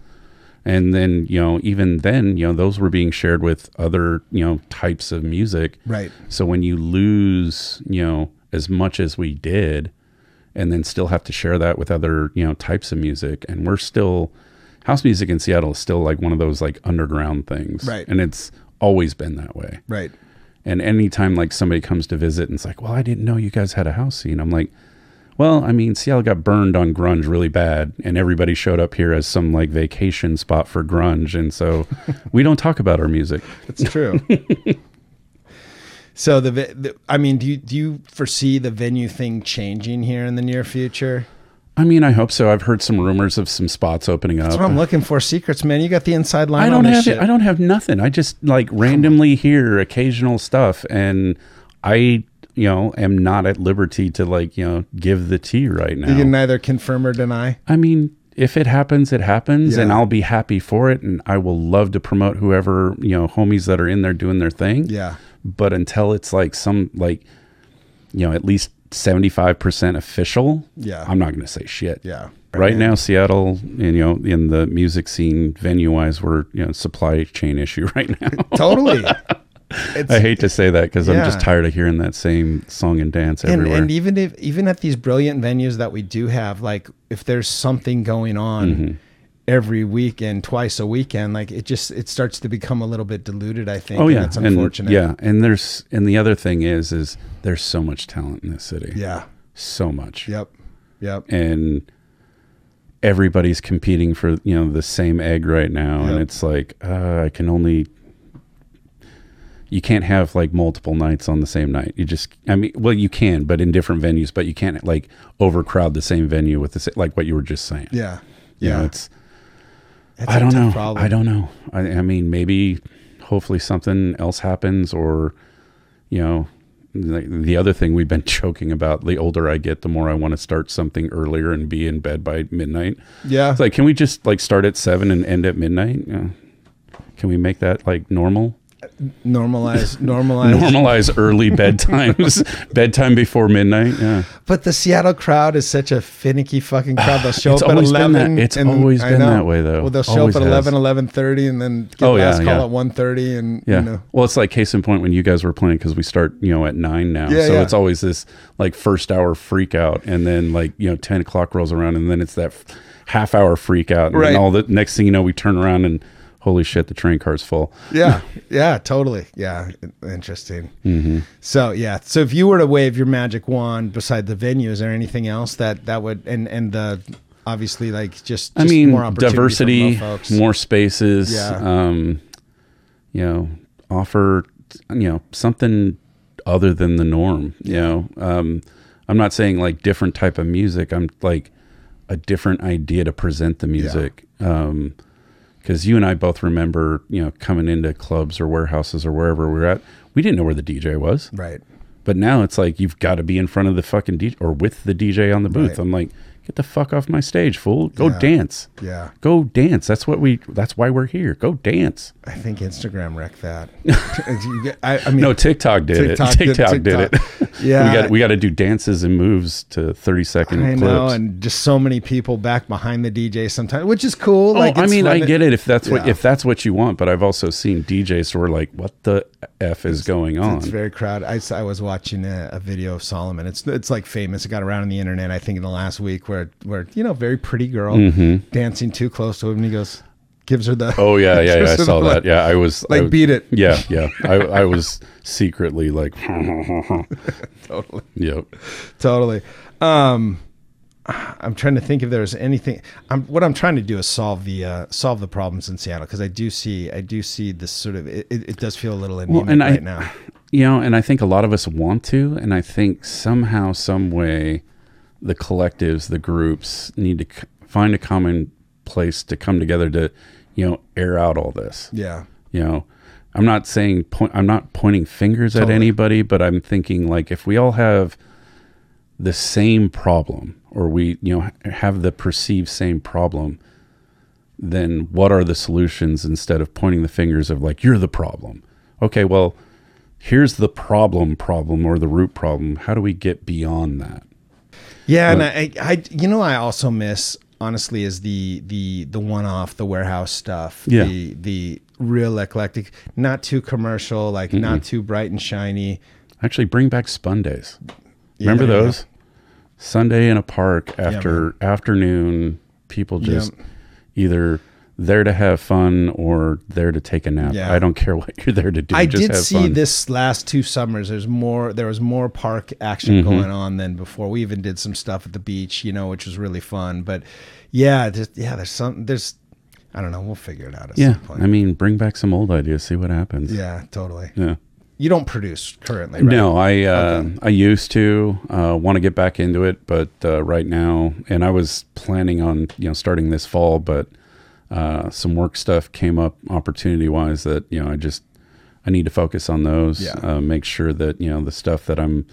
and then you know, even then, you know, those were being shared with other you know types of music. right. So when you lose, you know, as much as we did, and then still have to share that with other you know types of music, and we're still house music in Seattle is still like one of those like underground things, Right. And it's always been that way. Right. And anytime like somebody comes to visit and it's like, well, I didn't know you guys had a house scene. I'm like, well, I mean, Seattle got burned on grunge really bad, and everybody showed up here as some like vacation spot for grunge, and so we don't talk about our music. It's true. so the, the, I mean, do you do you foresee the venue thing changing here in the near future? I mean, I hope so. I've heard some rumors of some spots opening up. That's what I'm looking for. Secrets, man. You got the inside line. I don't have shit. it. I don't have nothing. I just like randomly hear occasional stuff, and I, you know, am not at liberty to like you know give the tea right now. You can neither confirm or deny. I mean, if it happens, it happens, and I'll be happy for it, and I will love to promote whoever you know homies that are in there doing their thing. Yeah. But until it's like some like, you know, at least seventy five percent official, Yeah. I'm not going to say shit. Yeah. Right now, Seattle, and, you know, in the music scene, venue wise, we're you know supply chain issue right now. Totally. It's, I hate to say that because I'm just tired of hearing that same song and dance and, everywhere. and even if even at these brilliant venues that we do have, like if there's something going on Mm-hmm. Every weekend, twice a weekend, like it just it starts to become a little bit diluted. I think. oh and yeah, that's and unfortunate. yeah, and there's and the other thing is is there's so much talent in this city. Yeah. so much. Yep. Yep. and everybody's competing for you know the same egg right now and it's like uh, i can only you can't have like multiple nights on the same night you just i mean well you can but in different venues but you can't like overcrowd the same venue with the sa- like what you were just saying Yeah. You know, Yeah. It's i don't know problem. i don't know I, I mean maybe hopefully something else happens or you know like the other thing we've been joking about the older i get the more i want to start something earlier and be in bed by midnight Yeah. it's like can we just like start at seven and end at midnight yeah. can we make that like normal normalize normalize normalize early bedtimes bedtime before midnight yeah But the Seattle crowd is such a finicky fucking crowd. They'll show It's up at always been 11. that- it's and- always been that way, though. Well, they'll show Always up at has. 11, 11.30 and then get Oh, yeah, call yeah. at 1.30 and, Yeah. you know. Well, it's like case in point when you guys were playing because we start, you know, at nine now. Yeah, so it's always this like first hour freak out. And then like, you know, 10 o'clock rolls around and then it's that f- half hour freak out. And Right. then all the next thing you know, we turn around and holy shit, the train car's full. Yeah. yeah, totally. Yeah. Interesting. Mm-hmm. So, yeah. So if you were to wave your magic wand beside the venue, is there anything else that, that would, and, and the, obviously like just, I mean, more opportunity diversity, more spaces, Yeah. um, you know, offer, you know, something other than the norm, you know, um, I'm not saying like different type of music. I'm like a different idea to present the music. Um, cause you and I both remember, you know, coming into clubs or warehouses or wherever we are at, we didn't know where the DJ was. Right. But now it's like you've got to be in front of the fucking DJ or with the DJ on the booth. Right. I'm like, get the fuck off my stage, fool. Go Yeah. dance. Yeah. Go dance. That's what we. That's why we're here. Go dance. I think Instagram wrecked that. I, I mean, No, TikTok did TikTok it. did TikTok did, it. Yeah. we got we got to do dances and moves to 30 second I clips. know, and just so many people back behind the DJ sometimes, which is cool. Oh, like, I mean, I get it if that's what Yeah. if that's what you want, but I've also seen DJs who are like, "What the f is going on?" It's very crowded. I, I was watching a, a video of Solomun. It's it's like famous. It got around on the internet. I think in the last week, where where you know, very pretty girl dancing too close to him, and he goes, gives her the Mm-hmm. Oh yeah, yeah, yeah. I saw that. like- Yeah, I was like I, beat it. Yeah, yeah. I, I was secretly like, Totally, yep. totally. Um, I I'm trying to think if there's anything. I'm what I'm trying to do is solve the uh, solve the problems in Seattle because I do see I do see this sort of it, it does feel a little anemic I- right now. you know, and I think a lot of us want to, and I think somehow, some way, the collectives, the groups need to c- find a common place to come together to, you know, air out all this. Yeah, You know, I'm not saying point, I'm not pointing fingers at anybody, but I'm thinking like if we all have the same problem, or we, you know, have the perceived same problem, then what are the solutions instead of pointing the fingers of like you're the problem? Okay, well, here's the problem problem or the root problem. How do we get beyond that? Yeah, and I, I you know I also miss honestly is the the the one off the warehouse stuff. Yeah. the the real eclectic, not too commercial, like not too bright and shiny. Actually, bring back Spun Days. Remember you those? Sunday in a park after afternoon, people just either there to have fun or there to take a nap. Yeah. I don't care what you're there to do. I did see fun. this last two summers. There's more. There was more park action Mm-hmm. going on than before. We even did some stuff at the beach, you know, which was really fun. But yeah, just, yeah. There's some. There's. I don't know. We'll figure it out at Yeah, some point. I mean, bring back some old ideas, see what happens. yeah, totally. Yeah. You don't produce currently, right? No, I uh, I used to uh, want to get back into it, but uh, right now, and I was planning on you know starting this fall, but uh, some work stuff came up opportunity wise that you know I just I need to focus on those. Yeah. Uh, make sure that you know the stuff that I'm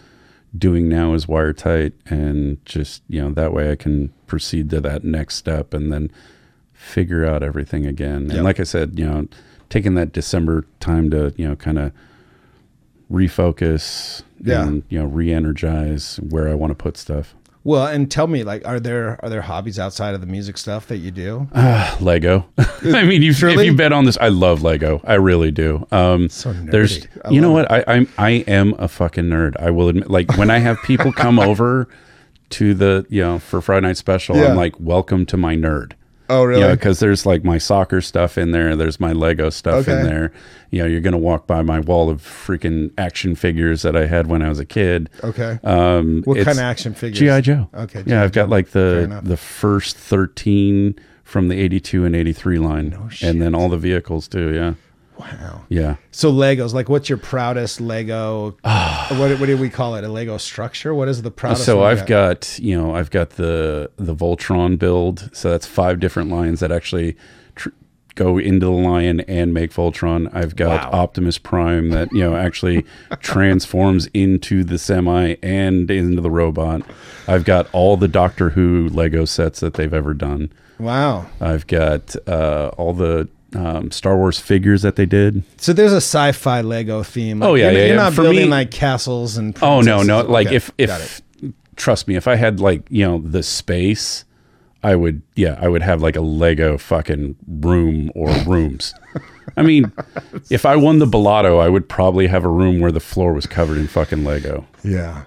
doing now is wiretight, and just you know that way I can proceed to that next step, and then figure out everything again. Yep. And like I said, you know, taking that December time to you know kind of refocus Yeah. and you know re-energize where I want to put stuff. Well, and tell me, like, are there are there hobbies outside of the music stuff that you do? Lego. I mean, you if Truly? you bet on this, I love Lego. I really do. Um, So nerdy. there's, I you know what? I, I'm I am a fucking nerd. I will admit. Like when I have people come over to the you know for Friday night special, Yeah. I'm like, welcome to my nerd. Oh, really? Know, because there's like my soccer stuff in there. There's my Lego stuff Okay. in there. You know, you're gonna walk by my wall of freaking action figures that I had when I was a kid. okay. Um, what kind of action figures? GI Joe. Okay. Yeah, G.I. I've got like the the first thirteen from the eighty two and eighty three line, and then all the vehicles too. Yeah, Wow. yeah. So Legos, like, what's your proudest Lego? what what do we call it? A Lego structure? What is the proudest? so I've got you know I've got the the Voltron build. So that's five different lines that actually tr- go into the lion and make Voltron. I've got Wow. Optimus Prime that you know actually transforms into the semi and into the robot. I've got all the Doctor Who Lego sets that they've ever done. Wow. I've got uh, all the um, Star Wars figures that they did. So there's a sci-fi Lego theme. Like, Oh, yeah, you're, yeah, you're yeah. not For building me- like castles and. Oh no, no! Like Okay, if if trust me, if I had like you know the space, I would yeah, I would have like a Lego fucking room or rooms. I mean, if I won the Bellotto, I would probably have a room where the floor was covered in fucking Lego, yeah.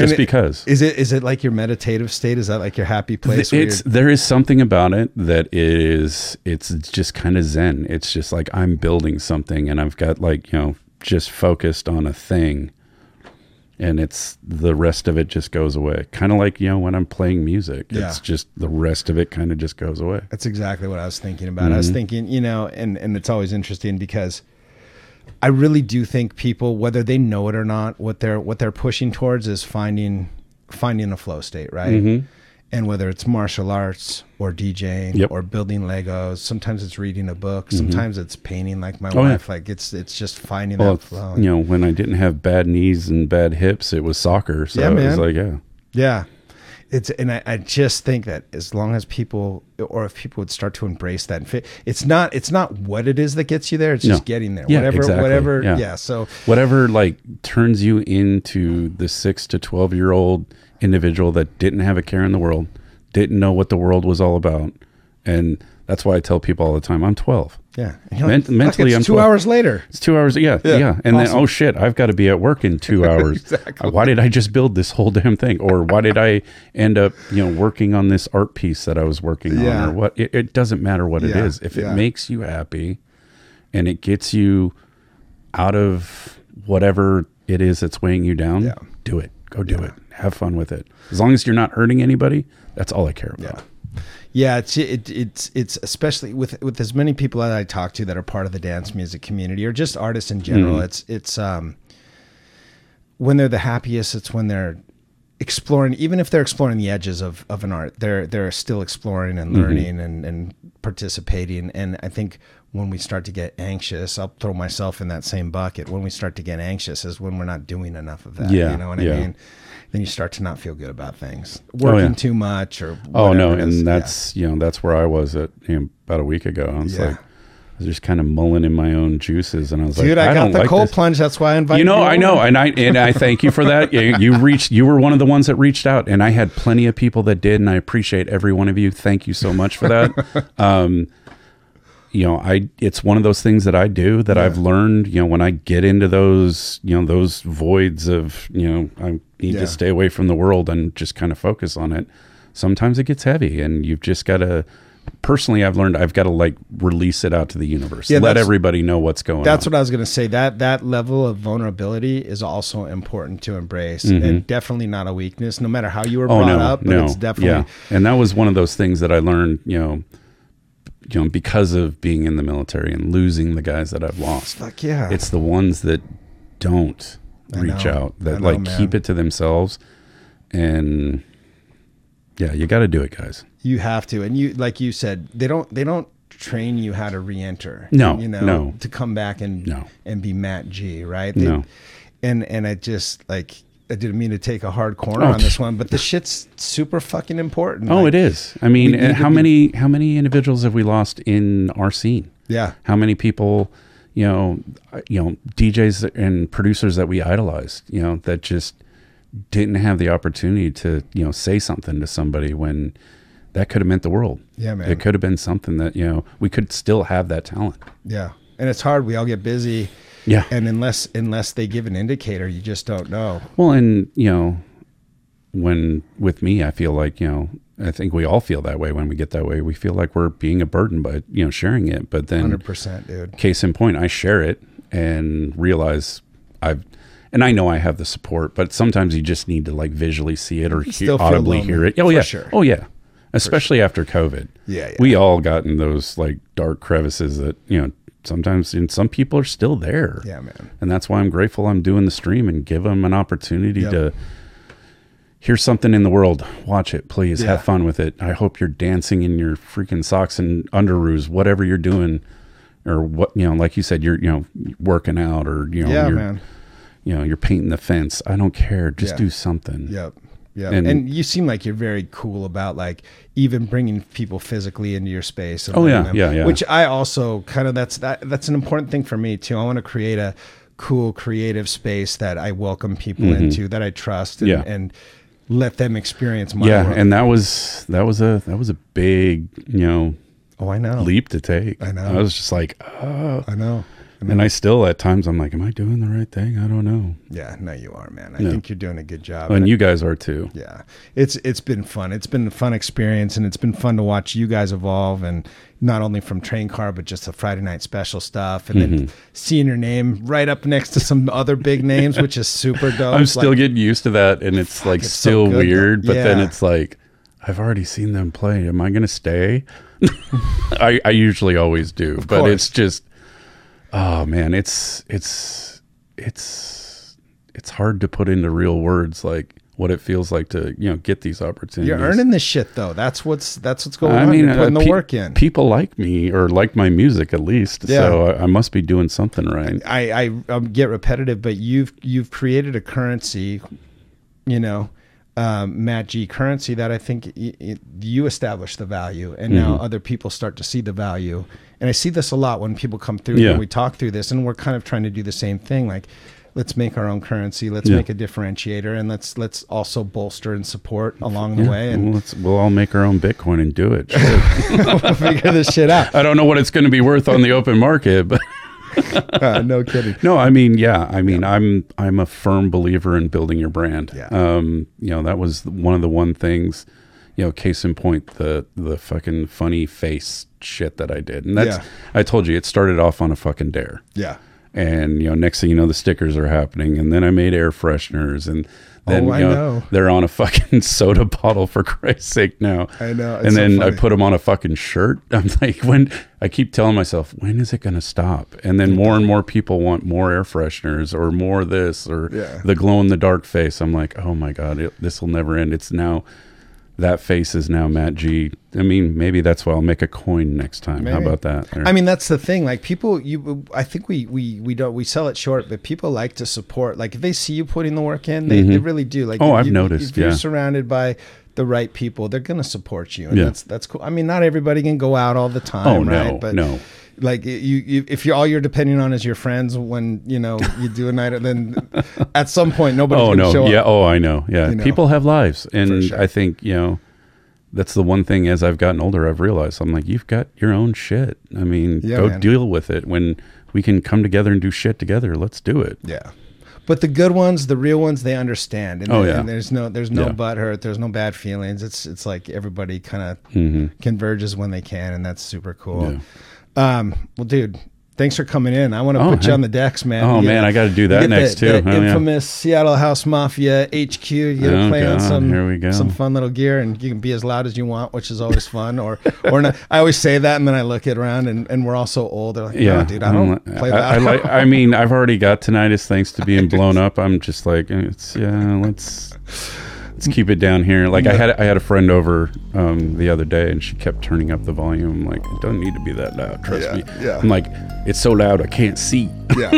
Just it- because. Is it is it like your meditative state? Is that like your happy place? it's there is something about it that is it's just kind of zen it's just like i'm building something and i've got like you know just focused on a thing and it's the rest of it just goes away kind of like you know when i'm playing music Yeah. it's just the rest of it kind of just goes away That's exactly what I was thinking about. I Mm-hmm. was thinking, you know, and and it's always interesting because I really do think people, whether they know it or not, what they're what they're pushing towards is finding finding a flow state, right? And whether it's martial arts or DJing Mm-hmm. Yep. Mm-hmm. or building Legos, sometimes it's reading a book, sometimes it's painting like my Oh, yeah. wife. Like it's it's just finding well that flow. you know when i didn't have bad knees and bad hips it was soccer so Yeah, it was man. like yeah Yeah. It's and I, I just think that as long as people or if people would start to embrace that and fit it's not it's not what it is that gets you there, it's just getting there. Yeah, whatever exactly. whatever Yeah. yeah. So whatever like turns you into the six to 12 year old individual that didn't have a care in the world, didn't know what the world was all about. And that's why I tell people all the time, I'm 12. yeah. Men- mentally, it's I'm two 12." hours later. It's two hours. Yeah. Yeah. Yeah, And then, oh shit, I've got to be at work in two hours. Exactly. Why did I just build this whole damn thing? Or why did I end up, you know, working on this art piece that I was working Yeah. on? Or what? It, it doesn't matter what it Yeah, is. If it makes you happy and it gets you out of whatever it is that's weighing you down, do it. Go do it. have fun with it. As long as you're not hurting anybody, that's all I care about. Yeah. It's it, it's it's especially with with as many people that I talk to that are part of the dance music community or just artists in general. Mm. It's it's um when they're the happiest. It's when they're exploring, even if they're exploring the edges of of an art, they're they're still exploring and Mm-hmm. learning and and participating. And I think when we start to get anxious, I'll throw myself in that same bucket. When we start to get anxious is when we're not doing enough of that. Yeah, you know what yeah. I mean. Then you start to not feel good about things, Oh, working yeah. too much or Oh no, whatever it is. and Yeah. that's you know that's where I was at you know, about a week ago. I was Yeah. like, I was just kind of mulling in my own juices, and I was Dude, like, "Dude, I, got don't the like cold this. plunge. That's why I invited You know, I know, and I and I thank you for that. You, you reached, you were one of the ones that reached out, and I had plenty of people that did, and I appreciate every one of you. Thank you so much for that. um, you know, I it's one of those things that I do that I've learned. You know, when I get into those, you know, those voids of, you know, I need Yeah. to stay away from the world and just kind of focus on it. Sometimes it gets heavy, and you've just got to. Personally, I've learned I've got to like release it out to the universe. Yeah, Let everybody know what's going on. That's on. what I was going to say. That that level of vulnerability is also important to embrace, and definitely not a weakness, no matter how you were Mm-hmm. Oh brought no, up. But no, it's definitely yeah. And that was one of those things that I learned, you know, you know, because of being in the military and losing the guys that I've lost. fuck yeah. It's the ones that don't I reach know. out, that know, like man. keep it to themselves, and yeah, you got to do it, guys. you have to, and you like you said, they don't they don't train you how to re-enter. No, you know, no. to come back and No. and be Matt G, right? They- No. and and I just like. I didn't mean to take a hard corner Oh, on this one, but the shit's super fucking important. Oh, Like, it is. I mean, need how to be- many how many individuals have we lost in our scene? Yeah, How many people, you know, uh, you know, DJs and producers that we idolized, you know, that just didn't have the opportunity to, you know, say something to somebody when that could have meant the world. Yeah, man. It could have been something that, you know, we could still have that talent. yeah, and it's hard. We all get busy. Yeah. and unless unless they give an indicator you just don't know Well, and, you know, when with me, I feel like, you know, I think we all feel that way when we get that way. We feel like we're being a burden by, you know, sharing it. But then 100% dude case in point, I share it and realize I've, and I know I have the support, but sometimes you just need to like visually see it or hear, audibly lonely, hear it. Oh yeah, sure. oh yeah. Especially after COVID, Yeah, yeah. we all got in those like dark crevices that you know sometimes, and some people are still there. yeah man and that's why I'm grateful I'm doing the stream and give them an opportunity Yep. to hear something in the world. Watch it, please. Yeah. Have fun with it. I hope you're dancing in your freaking socks and underoos, whatever you're doing, or what you know, like you said, you're you know working out or you know yeah you're man you know you're painting the fence. I don't care. Just Yeah. do something. yep yep And- and, you seem like you're very cool about like even bringing people physically into your space and Oh, yeah, them- yeah, yeah. which i also kind of that's that that's an important thing for me too i want to create a cool creative space that i welcome people into that i trust and, Mm-hmm. Yeah. and let them experience my Yeah, world. and that was that was a that was a big you know oh i know leap to take. I know. I was just like, oh, i know and I still at times I'm like, am I doing the right thing? I don't know. yeah no you are man i think you're doing a good job And you guys are too. Yeah, it's it's been fun. It's been a fun experience, and it's been fun to watch you guys evolve, and not only from Train Car, but just the Friday night special stuff, and Mm-hmm. then seeing your name right up next to some other big names, which is super dope. I'm still Like, getting used to that, and it's like it's so still though. weird. But then it's like, I've already seen them play. Am I going to stay? I, I usually always do, but course. it's just, oh man, it's it's it's it's hard to put into real words like what it feels like to you know get these opportunities. you're earning this shit though. That's what's that's what's going I on. mean, You're putting uh, the pe- work in. People like me or like my music at least, Yeah. so I, I must be doing something right. I, I um, get repetitive, but you've you've created a currency, you know, um, Matt G currency that I think y- y- you establish the value, and now Mm-hmm. other people start to see the value. And I see this a lot when people come through Yeah. and we talk through this, and we're kind of trying to do the same thing, like. Let's make our own currency. Let's Yeah. make a differentiator, and let's let's also bolster and support along the Yeah, way, well, and let's, we'll all make our own Bitcoin and do it. Shit. figure this shit out. I don't know what it's going to be worth on the open market, but Uh, no kidding. no, I mean, yeah, I mean, I'm I'm a firm believer in building your brand. Yeah. Um, you know, that was one of the one things, you know, case in point, the the fucking funny face shit that I did, and that's Yeah. I told you it started off on a fucking dare. Yeah, And you know, next thing you know, the stickers are happening, and then I made air fresheners, and then Oh, you know, know. they're on a fucking soda bottle for Christ's sake now. I know, And so then I put them on a fucking shirt. I'm like, when I keep telling myself, when is it going to stop? And then more and more people want more air fresheners or more this or Yeah. the glow in the dark face. I'm like, oh my god, this will never end. It's now that face is now Matt G. I mean, maybe that's why I'll make a coin next time. How about that? Or- I mean, that's the thing. Like people, you, I think we we we don't we sell it short, but people like to support. Like if they see you putting the work in, they, they mm-hmm. really do. Like Oh, if I've you- noticed, If you're surrounded by the right people, they're gonna support you, and Yeah. that's that's cool. I mean, not everybody can go out all the oh, time, Oh, no, right? But no. Like you, you, if you're all you're depending on is your friends when you know you do a night, then at some point nobody's oh no, show yeah, up. oh I know, yeah. You know. People have lives, and sure. I think you know that's the one thing. As I've gotten older, I've realized I'm like, you've got your own shit. I mean, Yeah, go man. deal with it. When we can come together and do shit together, let's do it. Yeah. But the good ones, the real ones, they understand. And, Oh, yeah. and there's no there's no Yeah. butt hurt, there's no bad feelings. It's it's like everybody kind of Mm-hmm. converges when they can, and that's super cool. Um, well, dude, thanks for coming in. I want to Oh, put you hey. on the decks, man. Oh, man, I gotta do that next, the, too. the Oh, yeah. infamous Seattle House Mafia HQ. You to Oh, play on some here we go. some fun little gear, and you can be as loud as you want, which is always fun. Or or not. I always say that, and then I look it around, and, and we're all so old. They're like, Yeah, no, dude, I don't I'm- play that. I, like. I mean, I've already got tinnitus thanks to being blown up. I'm just like, it's yeah. Let's let's keep it down here. Like I had I had a friend over um, the other day, and she kept turning up the volume. I'm like, it doesn't need to be that loud. Trust Yeah, me. yeah. I'm like, it's so loud I can't see. yeah,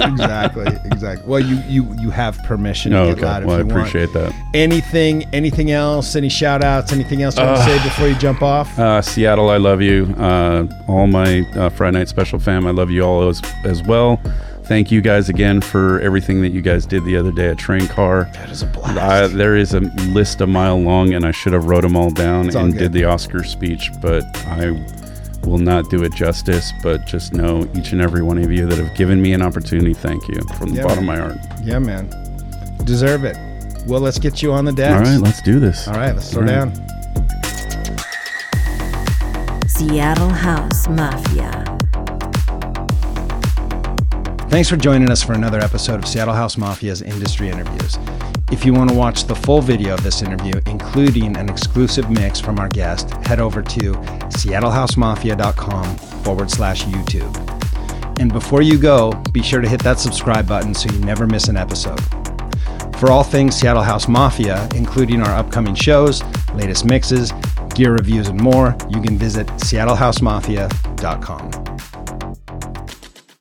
exactly, exactly. Well, you you you have permission Oh, to okay. loud if Well, I you want. appreciate that. Anything, anything else? Any shout outs? Anything else you want to say before you jump off? Uh, Seattle, I love you. Uh, all my uh, Friday Night Special fam, I love you all as, as well. Thank you guys again for everything that you guys did the other day at Train Car. That is a blast. I, there is a list a mile long, and I should have wrote them all down all and good. did the Oscar speech, but I will not do it justice. But just know each and every one of you that have given me an opportunity, thank you from the Yeah, bottom man. of my heart. yeah, man, deserve it. Well, let's get you on the decks. All right, let's do this. All right, let's slow All right. down. Seattle House Mafia. Thanks for joining us for another episode of Seattle House Mafia's Industry Interviews. If you want to watch the full video of this interview, including an exclusive mix from our guest, head over to seattlehousemafia.com forward slash YouTube. And before you go, be sure to hit that subscribe button so you never miss an episode. For all things Seattle House Mafia, including our upcoming shows, latest mixes, gear reviews, and more, you can visit seattlehousemafia.com.